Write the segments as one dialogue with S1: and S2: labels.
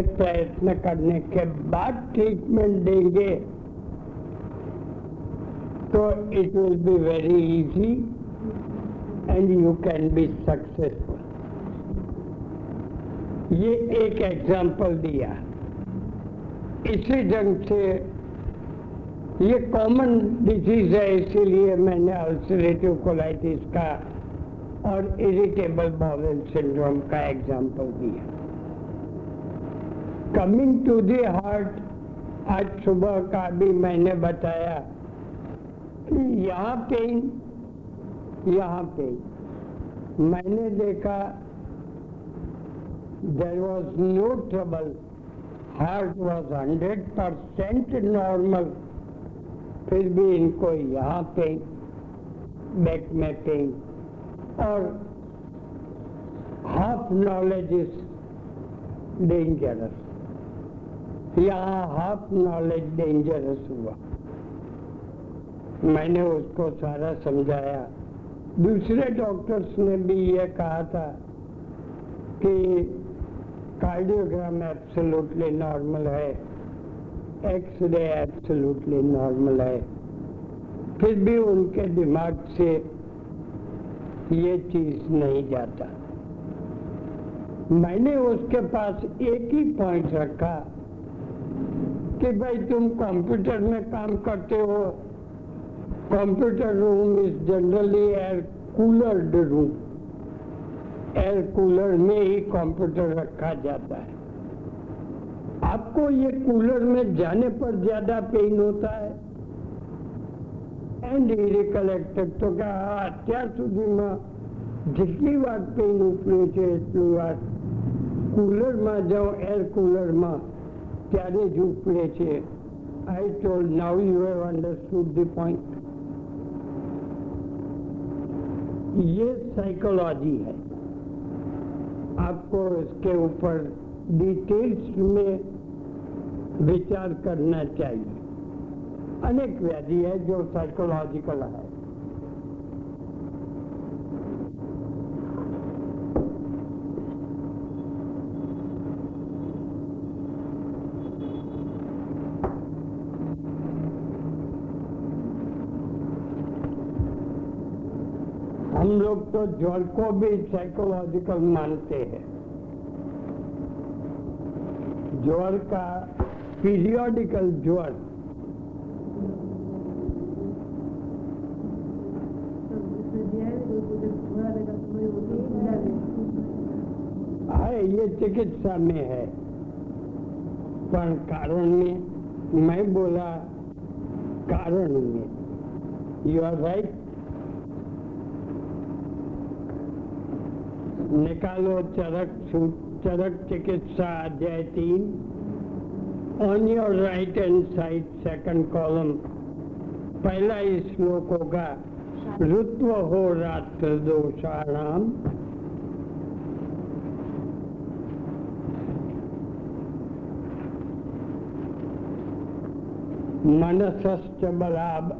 S1: प्रयत्न करने के बाद ट्रीटमेंट देंगे। तो it will be very easy and you can be successful ये एक एग्ज़ाम्पल दिया। इसी ढंग से ये कॉमन डिज़ीज़ है, इसीलिए मैंने अल्सरेटिव कोलाइटिस का और इरिटेबल बाउल सिंड्रोम का एग्ज़ाम्पल दिया। कमिंग टू दी हार्ट आज सुबह का भी मैंने बताया यहाँ पेन यहाँ पे मैंने देखा there was no trouble heart was hundred percent normal फिर भी इनको यहाँ पे बैक में पेन और हाफ़ नॉलेज इज़ डेंजरस यहाँ हाफ़ नॉलेज डेंजरस हुआ। मैंने उसको सारा समझाया। दूसरे डॉक्टर्स ने भी ये कहा था कि कार्डियोग्राम एब्सोल्युटली नॉर्मल है एक्सरे एब्सोल्युटली नॉर्मल है। फिर भी उनके दिमाग से ये चीज़ नहीं जाता। मैंने उसके पास एक ही पॉइंट रखा। कि भाई तुम कंप्यूटर में काम करते हो computer room is generally air cooler room air cooler में ही कंप्यूटर रखा जाता है आपको ये कूलर में जाने पर ज्यादा पेन होता है એન્ડ એ રિકલેક્ટેડ તો કે આ અત્યાર સુધીમાં જેટલી વાર પેન ઉપડ્યું છે એટલી વાર કુલરમાં જાઓ એર કુલરમાં ત્યારે જ ઉપડે છે. I told now you have understood the ये साइकोलॉजी है। आपको इसके ऊपर डिटेल्स में विचार करना चाहिए। अनेक व्याधि है जो साइकोलॉजिकल है। लोग तो ज्वर को भी साइकोलॉजिकल मानते हैं। ज्वर का पीरियोडिकल ज्वर है, ये चिकित्सा में है। पर कारण में, मैं बोला, कारण में। यू आर राइट निकालो, चरक चरक चिकित्सा अध्याय तीन। On your right hand side second column पहला श्लोक होगा ऋत्व हो रात्र दोषाणाम। मनसश्च बलाब,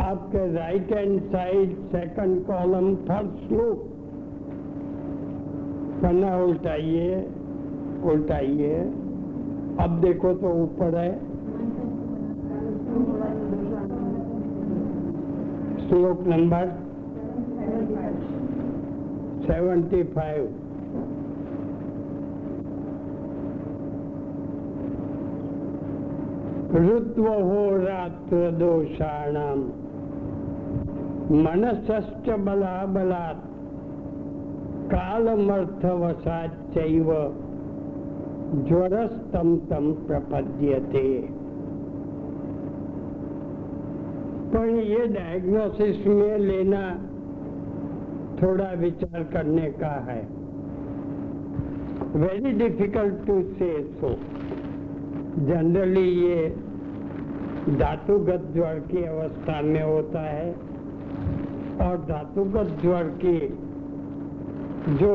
S1: आपके right hand side second column third श्लोक। पन्ना उल्टाइए उल्टाइए। अब देखो तो ऊपर है। श्लोक नंबर सेवेंटी फाइव। ऋत्व हो रात्र दोषाणाम। मनसश्च बला बलात् कालमर्थवशाच्चैव ज्वरस्तम तम प्रपद्यते। पर ये डायग्नोसिस में लेना थोड़ा विचार करने का है। वेरी डिफ़िकल्ट टू से सो जनरली ये धातुगत ज्वर की अवस्था में होता है और धातुगत ज्वर की जो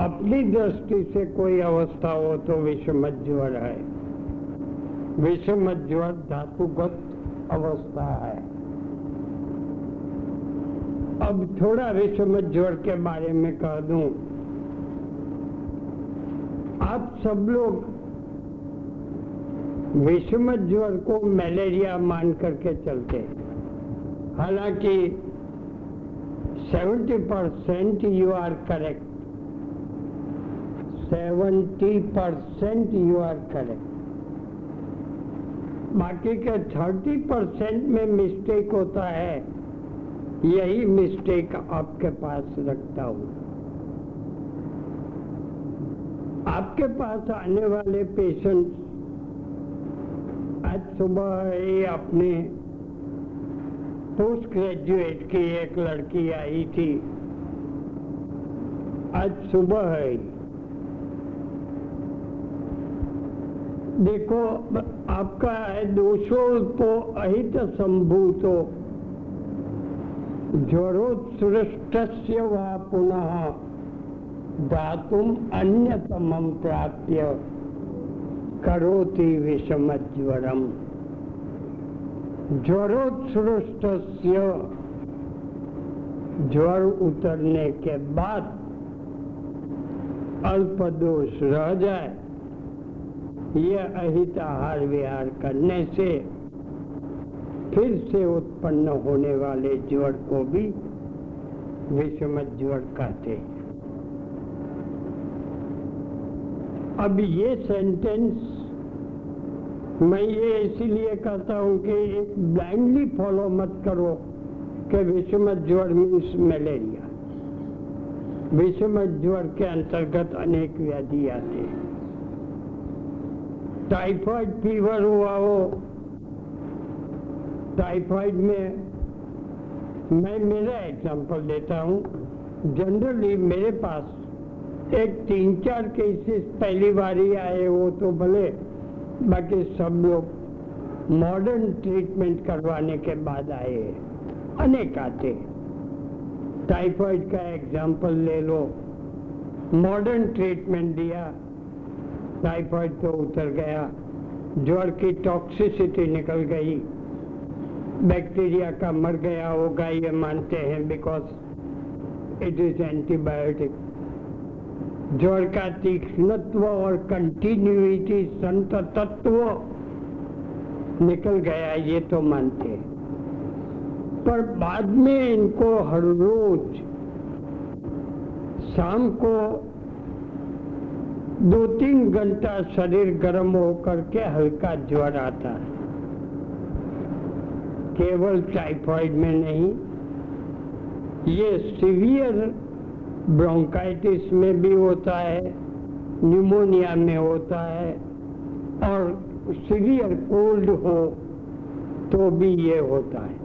S1: अपनी दृष्टि से कोई अवस्था हो तो विषमत ज्वर है। विषमत ज्वर धातुगत अवस्था है। अब थोड़ा विषमत ज्वर के बारे में कह दूँ। आप सब लोग विषमत ज्वर को मलेरिया मान करके चलते हालाँकि 70 percent you are correct 70 percent you are correct बाकी के 30 परसेंट में मिस्टेक होता है। यही मिस्टेक आपके पास रखता हूँ। आपके पास आने वाले पेशेंट आज सुबह ही अपने पोस्ट ग्रेजुएट की एक लड़की आई थी। आज सुबह ही। देखो, आपका दोषो तो अहित संभूतो। ज्वरोत्सृष्ट व पुनः धातुम अन्यतमम प्राप्य करोति विषमज्वरम। ज्वरोत्सृष्ट ज्वर उतरने के बाद अल्प दोष रह जाए। यह अहित आहार विहार करने से फिर से उत्पन्न होने वाले ज्वर को भी विषमत ज्वर कहते अब ये सेंटेंस मैं ये इसीलिए कहता हूँ कि एक ब्लाइंडली फॉलो मत करो कि विषमत ज्वर मीन्स मलेरिया विषमत ज्वर के अंतर्गत अनेक व्याधि आते हैं। टाइफाइड फीवर हुआ हो टाइफाइड में मैं मेरा एग्जांपल देता हूँ। जनरली मेरे पास एक तीन चार केसेस पहली बार ही आए वो तो भले बाकी सब लोग मॉडर्न ट्रीटमेंट करवाने के बाद आए। अनेक आते। टाइफाइड का एग्जांपल ले लो। मॉडर्न ट्रीटमेंट दिया। टाइफाइड तो उतर गया। ज्वर की टॉक्सिसिटी निकल गई। बैक्टीरिया का मर गया होगा ये मानते हैं बिकॉज़ इट इज़ एंटीबायोटिक ज्वर का तीक्ष्णत्व और कंटिन्यूटी संत तत्व निकल गया, ये तो मानते पर बाद में इनको हर रोज शाम को दो तीन घंटा शरीर गर्म होकर के हल्का ज्वर आता है। केवल टाइफाइड में नहीं, ये सीवियर ब्रोंकाइटिस में भी होता है न्यूमोनिया में होता है, और सीवियर कोल्ड हो तो भी ये होता है।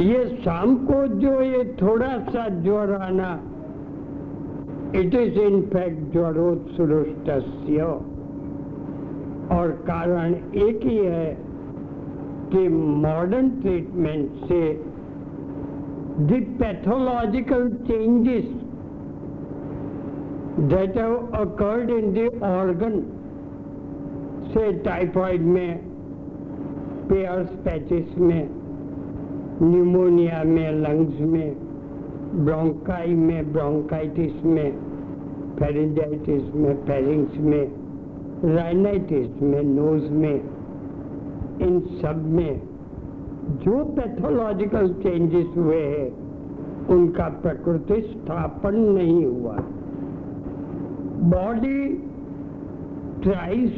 S1: ये शाम को जो ये थोड़ा सा ज्वर आना इट इज़ इन फैक्ट ज्वरोत्सृष्ट और कारण एक ही है कि मॉडर्न ट्रीटमेंट से the pathological changes that have occurred in the organ से टाइफाइड में पेयर्स पैचिस में न्यूमोनिया में लंग्स में ब्रोंकाई में ब्रोंकाइटिस में फेरेंजाइटिस में फेरिंग्स में राइनाइटिस में नोज़ में इन सब में जो पैथोलॉजिकल चेंजेस हुए हैं, उनका प्रकृति स्थापन नहीं हुआ। Body tries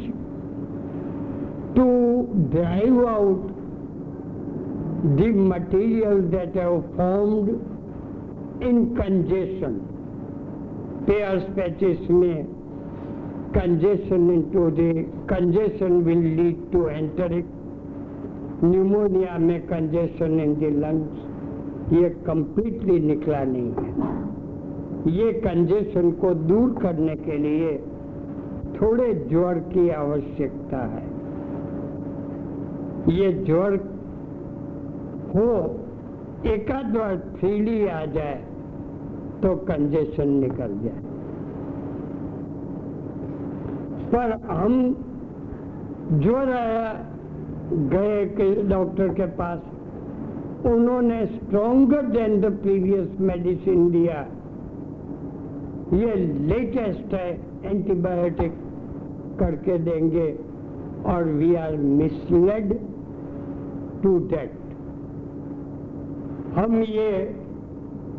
S1: to drive out the material that have formed in congestion Peyer's patches में congestion in to the congestion will lead to enteric pneumonia में कंजेशन इन दी लंग्स ये कंप्लीटली निकला नहीं है। ये कंजेशन को दूर करने के लिए थोड़े ज्वर की आवश्यकता है। ये ज्वर हो, एकाध फ्रीली आ जाए तो कंजेशन निकल जाए। पर हम ज्वर आया गए के डॉक्टर के पास। उन्होंने stronger than the previous medicine दिया। ये लेटेस्ट है एंटीबायोटिक करके देंगे और we are misled to date हम ये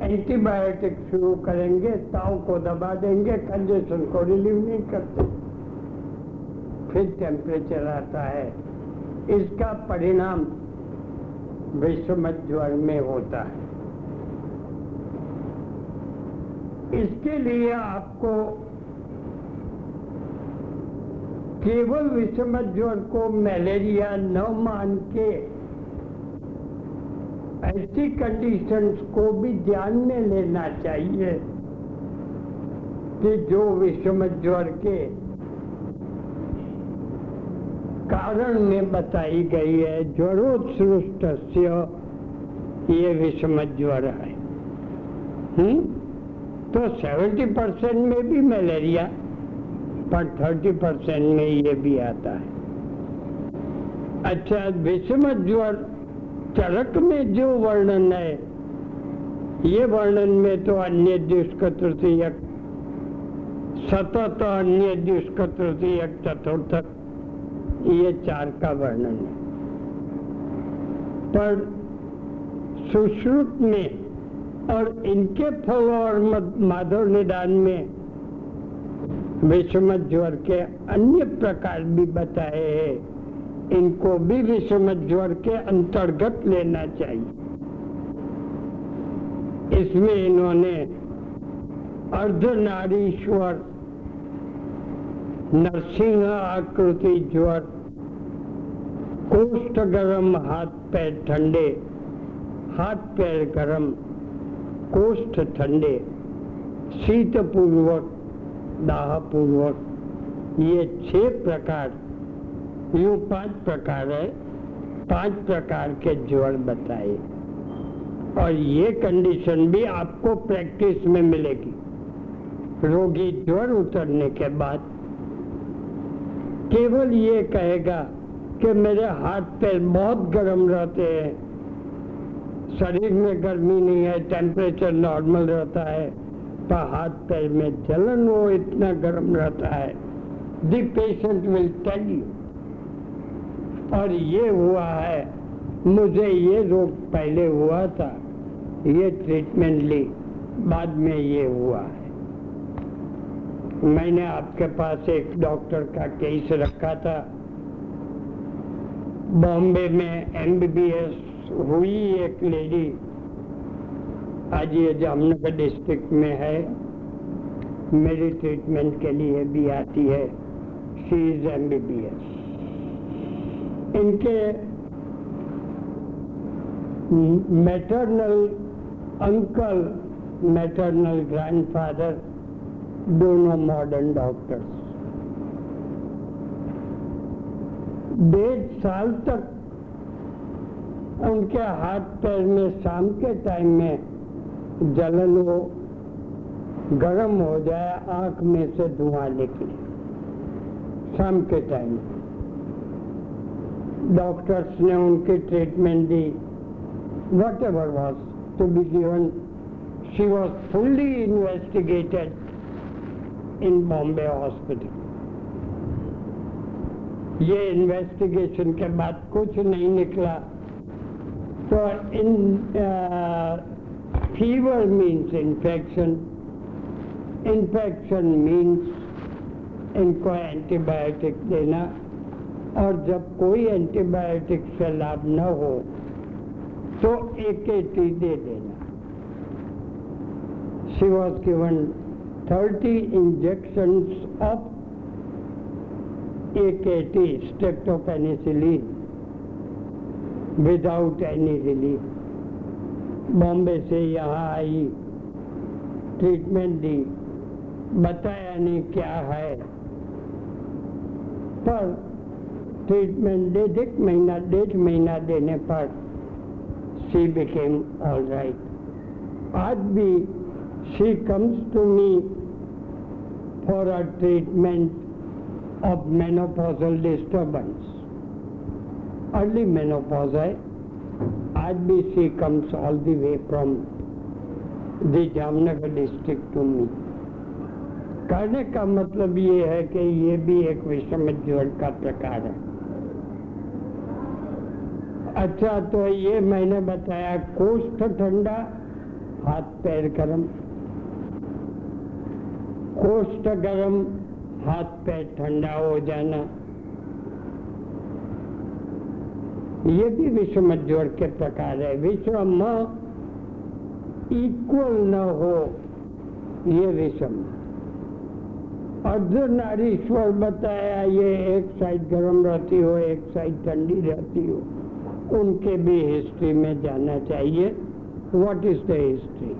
S1: एंटीबायोटिक शुरू करेंगे, ताव को दबा देंगे कंजेशन को रिलीव नहीं करते। फिर टेम्परेचर आता है। इसका परिणाम ज्वर में होता है। इसके लिए आपको केवल विषमत ज्वर को मलेरिया न मान के ऐसी कंडीशंस को भी ध्यान में लेना चाहिए कि जो ज्वर के कारण में बताई गई है ज्वरोत्सृष्ट ये विषमत ज्वर है हुँ? तो 70 परसेंट में भी मलेरिया, पर 30 परसेंट में ये भी आता है अच्छा विषम ज्वर चरक में जो वर्णन है, ये वर्णन में तो अन्य दुष्क सतत अन्य दुष्क चतुर्थक ये चार का वर्णन है। पर सुश्रुत में और इनके फल और माधव निदान में विषमत ज्वर के अन्य प्रकार भी बताए हैं। इनको भी विषमत ज्वर के अंतर्गत लेना चाहिए। इसमें इन्होंने अर्धनारीश्वर, नरसिंह आकृति ज्वर कोष्ठ गरम, हाथ पैर ठंडे। हाथ पैर गरम, कोष्ठ ठंडे। शीत पूर्वक दाह पूर्वक ये छह प्रकार, यूँ पाँच प्रकार है। पाँच प्रकार के ज्वर बताए और ये कंडीशन भी आपको प्रैक्टिस में मिलेगी। रोगी ज्वर उतरने के बाद केवल ये कहेगा कि मेरे हाथ पैर बहुत गर्म रहते हैं। शरीर में गर्मी नहीं है टेम्परेचर नॉर्मल रहता है। पर हाथ पैर में जलन वो इतना गर्म रहता है। The patient will tell you और ये हुआ है, मुझे ये रोग पहले हुआ था, ये ट्रीटमेंट ली। बाद में ये हुआ है। मैंने आपके पास एक डॉक्टर का केस रखा था। बॉम्बे में एमबीबीएस हुई एक लेडी आज ये जामनगर डिस्ट्रिक्ट में है। मेरी ट्रीटमेंट के लिए भी आती है। शी इज़ एमबीबीएस इनके मैटरनल अंकल मैटरनल ग्रैंडफादर दोनों मॉडर्न डॉक्टर्स डेढ़ साल तक उनके हाथ पैर में शाम के टाइम में जलन हो, गर्म हो जाए, आँख में से धुआँ निकले। शाम के टाइम डॉक्टर्स ने उनकी treatment the. Whatever was to be given she was fully investigated in Bombay hospital ये इन्वेस्टिगेशन के बाद कुछ नहीं निकला। तो in fever means infection infection means इनको एंटीबायोटिक देना और जब कोई एंटीबायोटिक से लाभ न हो तो एक टी दे देना। She was given 30 injections of AKT streptopenicillin without any relief Bombay से यहाँ आई. ट्रीटमेंट दी. बताया नहीं क्या है. पर ट्रीटमेंट दे डेढ़ महीना डेढ़ महीना देने पर सी बिकेम ऑल राइट आज भी she comes to me for a treatment of menopausal disturbance. Early menopause है she comes all the way from the Jamnagar district to me. कहने का मतलब ये है कि ये भी एक विषम ज्वर का प्रकार है अच्छा तो ये मैंने बताया कोष्ठ ठंडा हाथ पैर गर्म कोष्ठ गर्म हाथ पैर ठंडा हो जाना। ये भी विषम जोड़ के प्रकार है। विषम इक्वल न हो, ये विषम अर्धनारीश्वर बताया, ये एक साइड गर्म रहती हो, एक साइड ठंडी रहती हो। उनके भी हिस्ट्री में जाना चाहिए। व्हाट इज़ द हिस्ट्री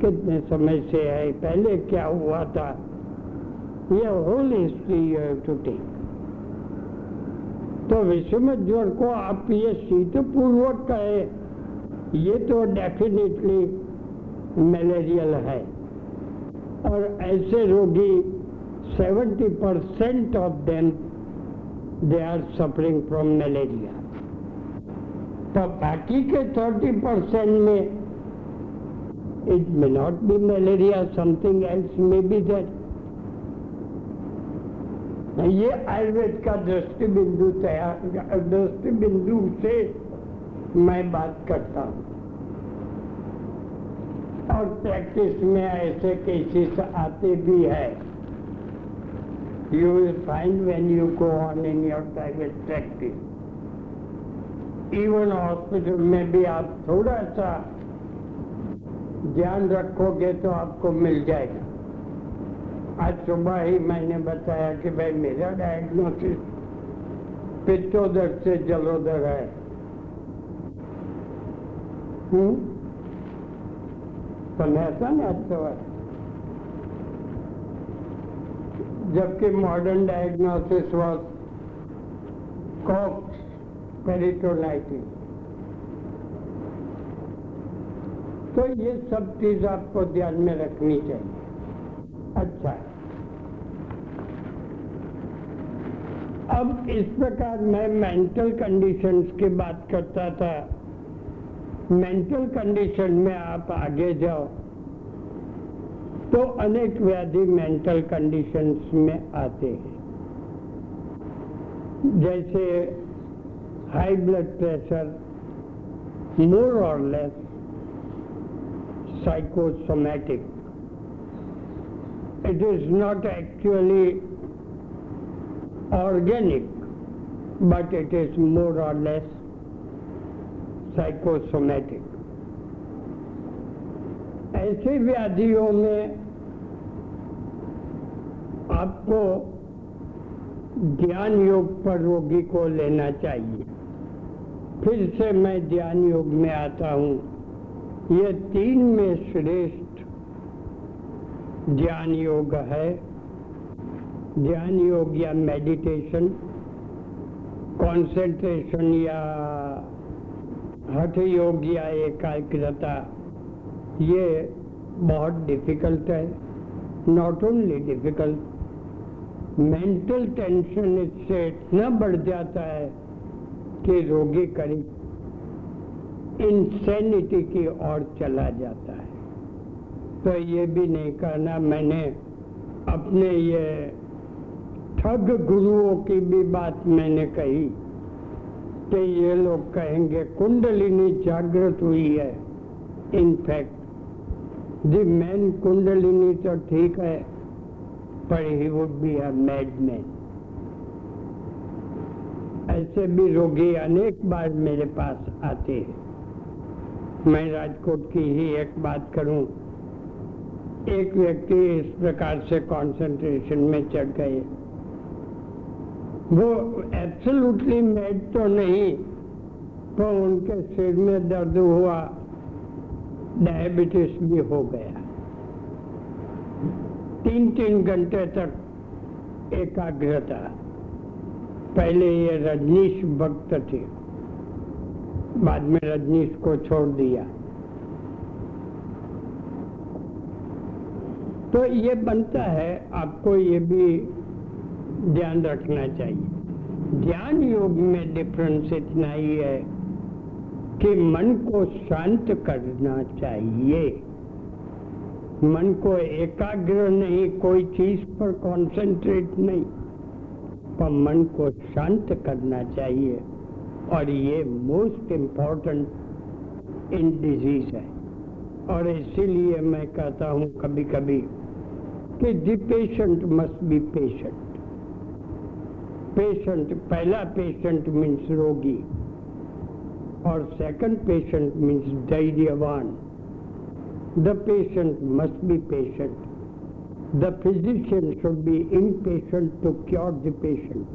S1: कितने समय से है? पहले क्या हुआ था? ये whole history you have to take तो विषम ज्वर को आप ये शीतपूर्वक कहे, ये तो डेफिनेटली मलेरियल है। और ऐसे रोगी 70 percent of them they are suffering from malaria तो बाकी के 30 परसेंट में it may not be malaria something else may be that ये आयुर्वेद का दृष्टि बिंदु तैयार दृष्टि बिंदु से मैं बात करता हूँ। और प्रैक्टिस में ऐसे केसेस आते भी है। You will find when you go on in your private practice even hospital में भी आप थोड़ा सा ध्यान रखोगे तो आपको मिल जाएगा। आज सुबह ही मैंने बताया कि भाई मेरा डायग्नोसिस पित्तोदर से जलोदर है। हम्म? ऐसा ना तो है। जबकि modern diagnosis was cox peritonitis तो ये सब चीज़ आपको ध्यान में रखनी चाहिए। अच्छा। अब इस प्रकार मैं मेंटल कंडीशंस की बात करता था। मेंटल कंडीशन में आप आगे जाओ। तो अनेक व्याधि मेंटल कंडीशंस में आते हैं। जैसे हाई ब्लड प्रेशर मोर और less psychosomatic. It is not actually organic, but it is more or less psychosomatic. ऐसे व्याधियों में आपको ध्यान योग पर रोगी को लेना चाहिए। फिर से मैं ध्यान योग में आता हूँ। ये तीन में श्रेष्ठ ध्यान योग है। ध्यान योग या मेडिटेशन कंसंट्रेशन या हठ योग या एकाग्रता, ये बहुत डिफ़िकल्ट है। Not only difficult mental tension इससे इतना बढ़ जाता है कि रोगी करीब इंसेनिटी की ओर चला जाता है। तो ये भी नहीं करना, मैंने अपने ये ठग गुरुओं की भी बात मैंने कही कि ये लोग कहेंगे, कुंडलिनी जागृत हुई है। इनफैक्ट दी मैन कुंडलिनी तो ठीक है, पर he would be a mad man ऐसे भी रोगी अनेक बार मेरे पास आते हैं। मैं राजकोट की ही एक बात करूँ, एक व्यक्ति इस प्रकार से कंसंट्रेशन में चढ़ गए। वो एब्सोल्युटली मैड तो नहीं तो उनके सिर में दर्द हुआ डायबिटीज़ भी हो गया। तीन तीन घंटे तक एकाग्रता। पहले ये रजनीश भक्त थे, बाद में रजनीश को छोड़ दिया। तो ये बनता है, आपको ये भी ध्यान रखना चाहिए। ध्यान योग में डिफरेंस इतना ही है कि मन को शांत करना चाहिए। मन को एकाग्र नहीं, कोई चीज़ पर कंसंट्रेट नहीं, पर मन को शांत करना चाहिए। और ये मोस्ट इम्पोर्टेंट इन डिज़ीज़ है। और इसीलिए मैं कहता हूँ कभी कभी कि the patient must be patient patient पहला पेशेंट मीन्स रोगी और सेकंड पेशेंट मीन्स धैर्यवान the patient must be patient the physician should be impatient to cure the patient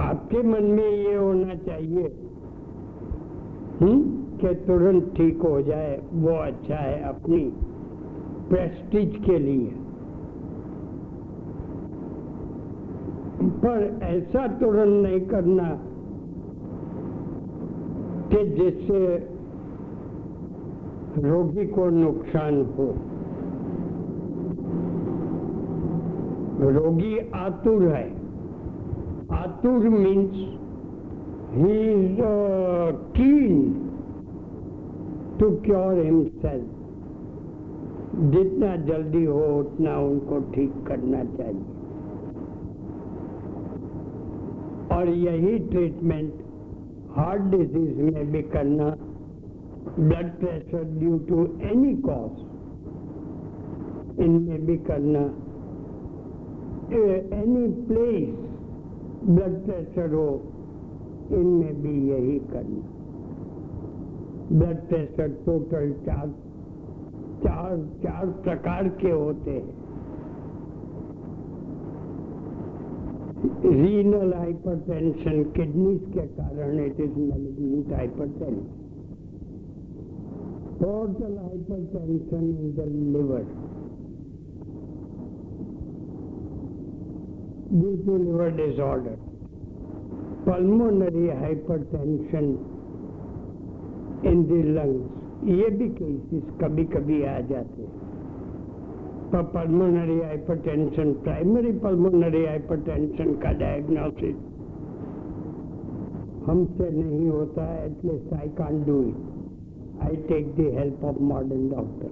S1: आपके मन में ये होना चाहिए हुँ? कि तुरंत ठीक हो जाए, वो अच्छा है अपनी प्रेस्टीज के लिए। पर ऐसा तुरंत नहीं करना कि जिससे रोगी को नुकसान हो। रोगी आतुर है। आतुर means he is keen to cure himself जितना जल्दी हो, उतना उनको ठीक करना चाहिए। और यही ट्रीटमेंट हार्ट डिज़ीज़ में भी करना blood pressure due to any cause इनमें भी करना। एनी प्लेस ब्लड प्रेशर हो, इनमें भी यही करना। ब्लड प्रेशर टोटल चार चार चार प्रकार के होते हैं। रीनल हाइपरटेंशन किडनीज के कारण it is malignant hypertension portal hypertension in the liver due to liver disorder pulmonary hypertension in the lungs ये भी केसेस कभी कभी आ जाते हैं। Pulmonary hypertension primary pulmonary hypertension का डायग्नोसिस हमसे नहीं होता है at least I can't do it I take the help of modern doctor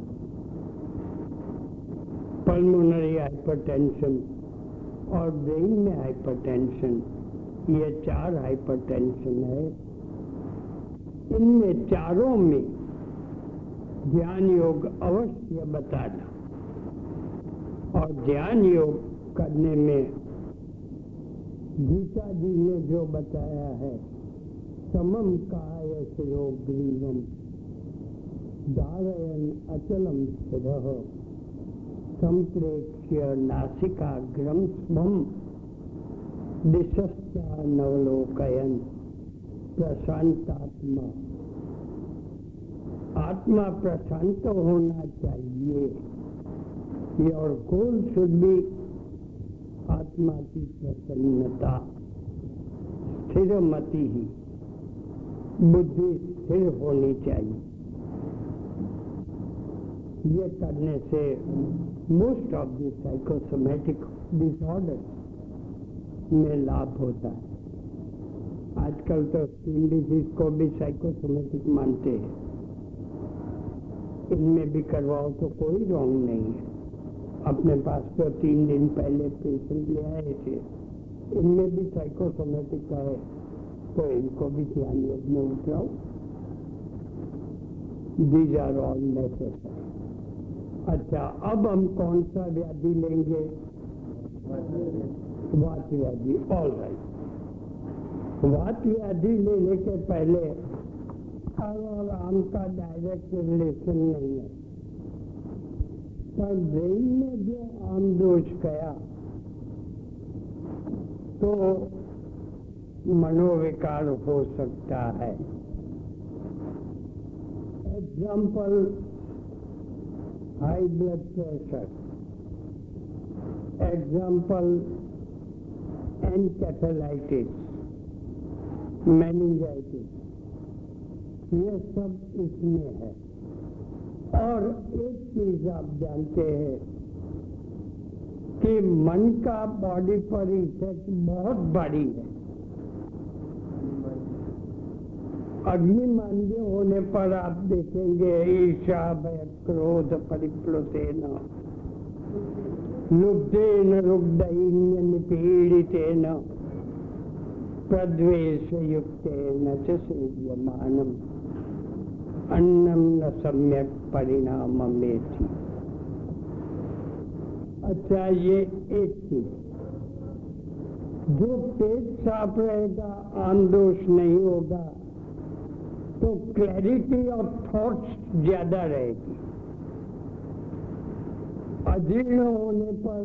S1: pulmonary hypertension और ब्रेन में हाइपरटेंशन ये चार हाइपरटेंशन है. इनमें चारों में ध्यान योग अवश्य बताना। और ध्यान योग करने में गीता जी ने जो बताया है, समम काय शिरो ग्रीवम धारयन अचलम स्थिर संप्रेक्ष्य नासिकाग्रम स्वम दिशस्या नवलोकयन प्रशांतात्मा आत्मा प्रशांत होना चाहिए। योर गोल शुड बी आत्मा की प्रसन्नता? स्थिर मति ही। बुद्धि स्थिर होनी चाहिए। ये करने से most of the psychosomatic disorder में लाभ होता है। आजकल तो स्किन डिज़ीज़ को भी साइकोसोमेटिक मानते हैं। इनमें भी करवाओ तो कोई रॉन्ग नहीं है। अपने पास तो तीन दिन पहले पेशेंट ले आए थे। इनमें भी साइकोसोमेटिक का है तो इनको भी ध्यान योग उठाओ। दीज आर ऑल नेसेसरी अच्छा अब हम कौन सा व्याधि लेंगे? वात व्याधि ऑल राइट वात व्याधि लेने के पहले और आम का डायरेक्ट रिलेशन नहीं है। ब्रेन में जो आम दोष गया तो मनोविकार हो सकता है। Example high blood pressure example encephalitis meningitis ये सब इसमें है। और एक चीज़ आप जानते हैं कि मन का बॉडी पर इफ़ेक्ट बहुत बड़ी है। अग्निमान्य होने पर आप देखेंगे ईर्षा भय, क्रोध परिप्लुतेन लुब्धेन रुग्धैन्य निपीड़ितेन प्रद्वेषयुक्तेन च सेव्यमानम्। अन्नम न सम्यक परिणाम थी अच्छा ये एक चीज़। जो पेट साफ़ रहेगा आम दोष नहीं होगा तो क्लैरिटी ऑफ़ थॉट्स ज़्यादा रहेगी। अजीर्ण होने पर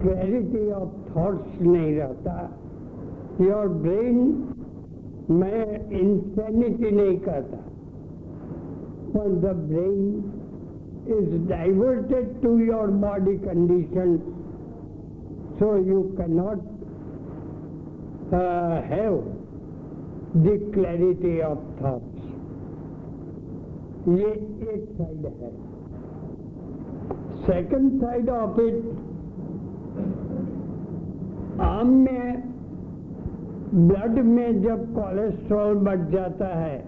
S1: क्लैरिटी ऑफ़ थॉट्स नहीं रहता। योर ब्रेन मैं इंसेनिटी नहीं कहता पर the brain is diverted to your body condition so you cannot have the clarity of thought ये एक साइड है। सेकंड साइड ऑफ़ इट आम में ब्लड में जब कोलेस्ट्रॉल बढ़ जाता है,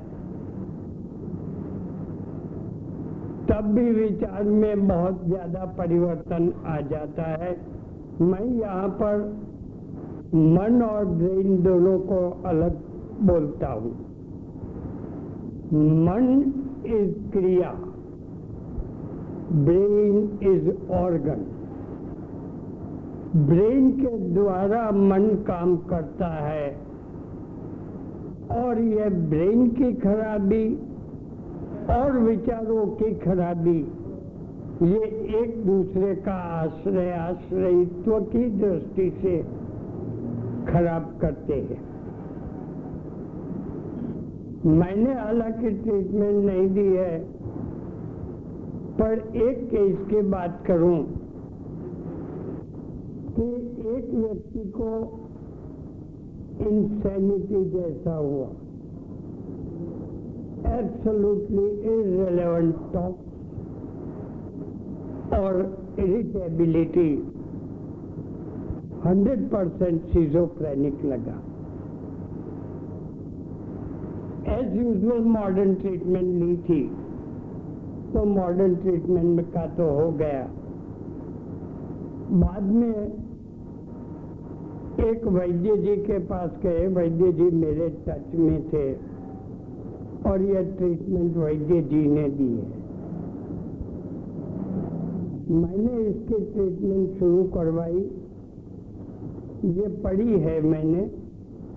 S1: तब भी विचार में बहुत ज़्यादा परिवर्तन आ जाता है। मैं यहाँ पर मन और ब्रेन दोनों को अलग बोलता हूँ। मन इज़ क्रिया, ब्रेन इज़ ऑर्गन। ब्रेन के द्वारा मन काम करता है। और यह ब्रेन की खराबी और विचारों की खराबी, ये एक दूसरे का आश्रय, आश्रयित्व की दृष्टि से खराब करते हैं। मैंने हालाँकि ट्रीटमेंट नहीं दी है, पर एक केस की बात करूँ। कि एक व्यक्ति को इंसैनिटी जैसा हुआ। Absolutely irrelevant talk और irritability 100% schizophrenic लगा। एज यूजल मॉडर्न ट्रीटमेंट ली थी तो मॉडर्न ट्रीटमेंट का तो हो गया। बाद में एक वैद्य जी के पास गए। वैद्य जी मेरे टच में थे और यह ट्रीटमेंट वैद्य जी ने दी है। मैंने इसकी ट्रीटमेंट शुरू करवाई। ये पढ़ी है मैंने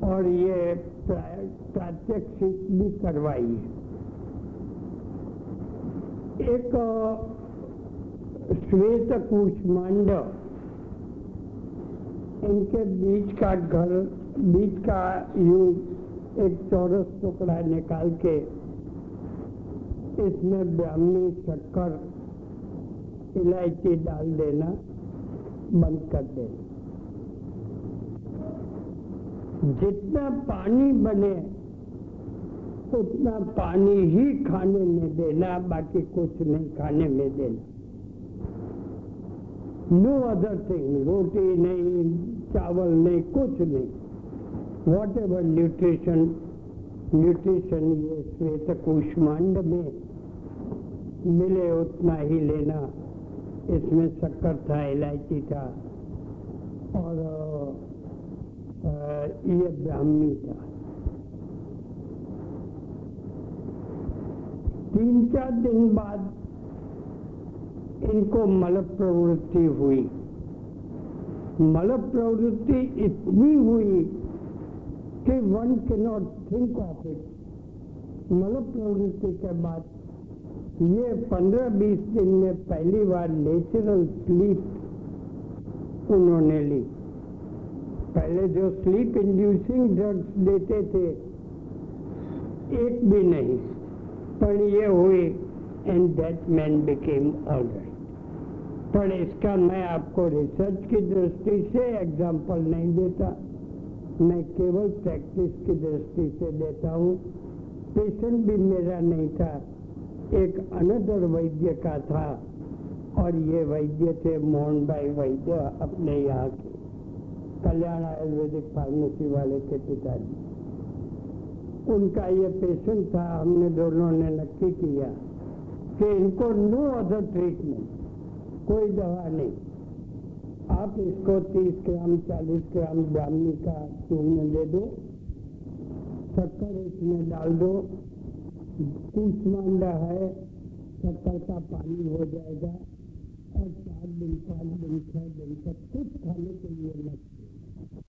S1: और ये प्रात्यक्षिक भी करवाई है। एक श्वेत कुष्मांड इनके बीच का घर, बीच का युग एक चौरस टुकड़ा निकाल के इसमें ब्राह्मी शक्कर, इलायची डाल देना, बंद कर देना। जितना पानी बने, उतना पानी ही खाने में देना, बाकी कुछ नहीं खाने में देना। नो अदर थिंग रोटी नहीं चावल नहीं कुछ नहीं वॉट एवर न्यूट्रिशन न्यूट्रिशन ये श्वेत कुष्मांड में मिले उतना ही लेना इसमें शक्कर था इलायची था और ये ब्राह्मी था तीन चार दिन बाद इनको मल प्रवृत्ति हुई। मल प्रवृत्ति इतनी हुई कि वन के नॉट थिंक ऑफ़ इट मल प्रवृत्ति के बाद ये पंद्रह बीस दिन में पहली बार नेचुरल स्लीप उन्होंने ली। पहले जो स्लीप इंड्यूसिंग ड्रग्स देते थे, एक भी नहीं, पर ये हुई and that man became alright पर इसका मैं आपको रिसर्च की दृष्टि से एग्ज़ाम्पल नहीं देता। मैं केवल प्रैक्टिस की दृष्टि से देता हूँ। पेशेंट भी मेरा नहीं था। एक अनदर वैद्य का था। और ये वैद्य थे मोहन भाई वैद्य अपने यहाँ के। कल्याण आयुर्वेदिक फार्मेसी वाले के पिताजी। उनका ये पेशेंट था। हमने दोनों ने नक्की किया कि इनको नो अदर ट्रीटमेंट कोई दवा नहीं। आप इसको 30 ग्राम 40 ग्राम ब्राह्मी का चूर्ण दे दो, शक्कर इसमें डाल दो। कुछ मांडा है, शक्कर का पानी हो जाएगा। और चार दिन पाँच दिन, छह दिन तक कुछ खाने के लिए मत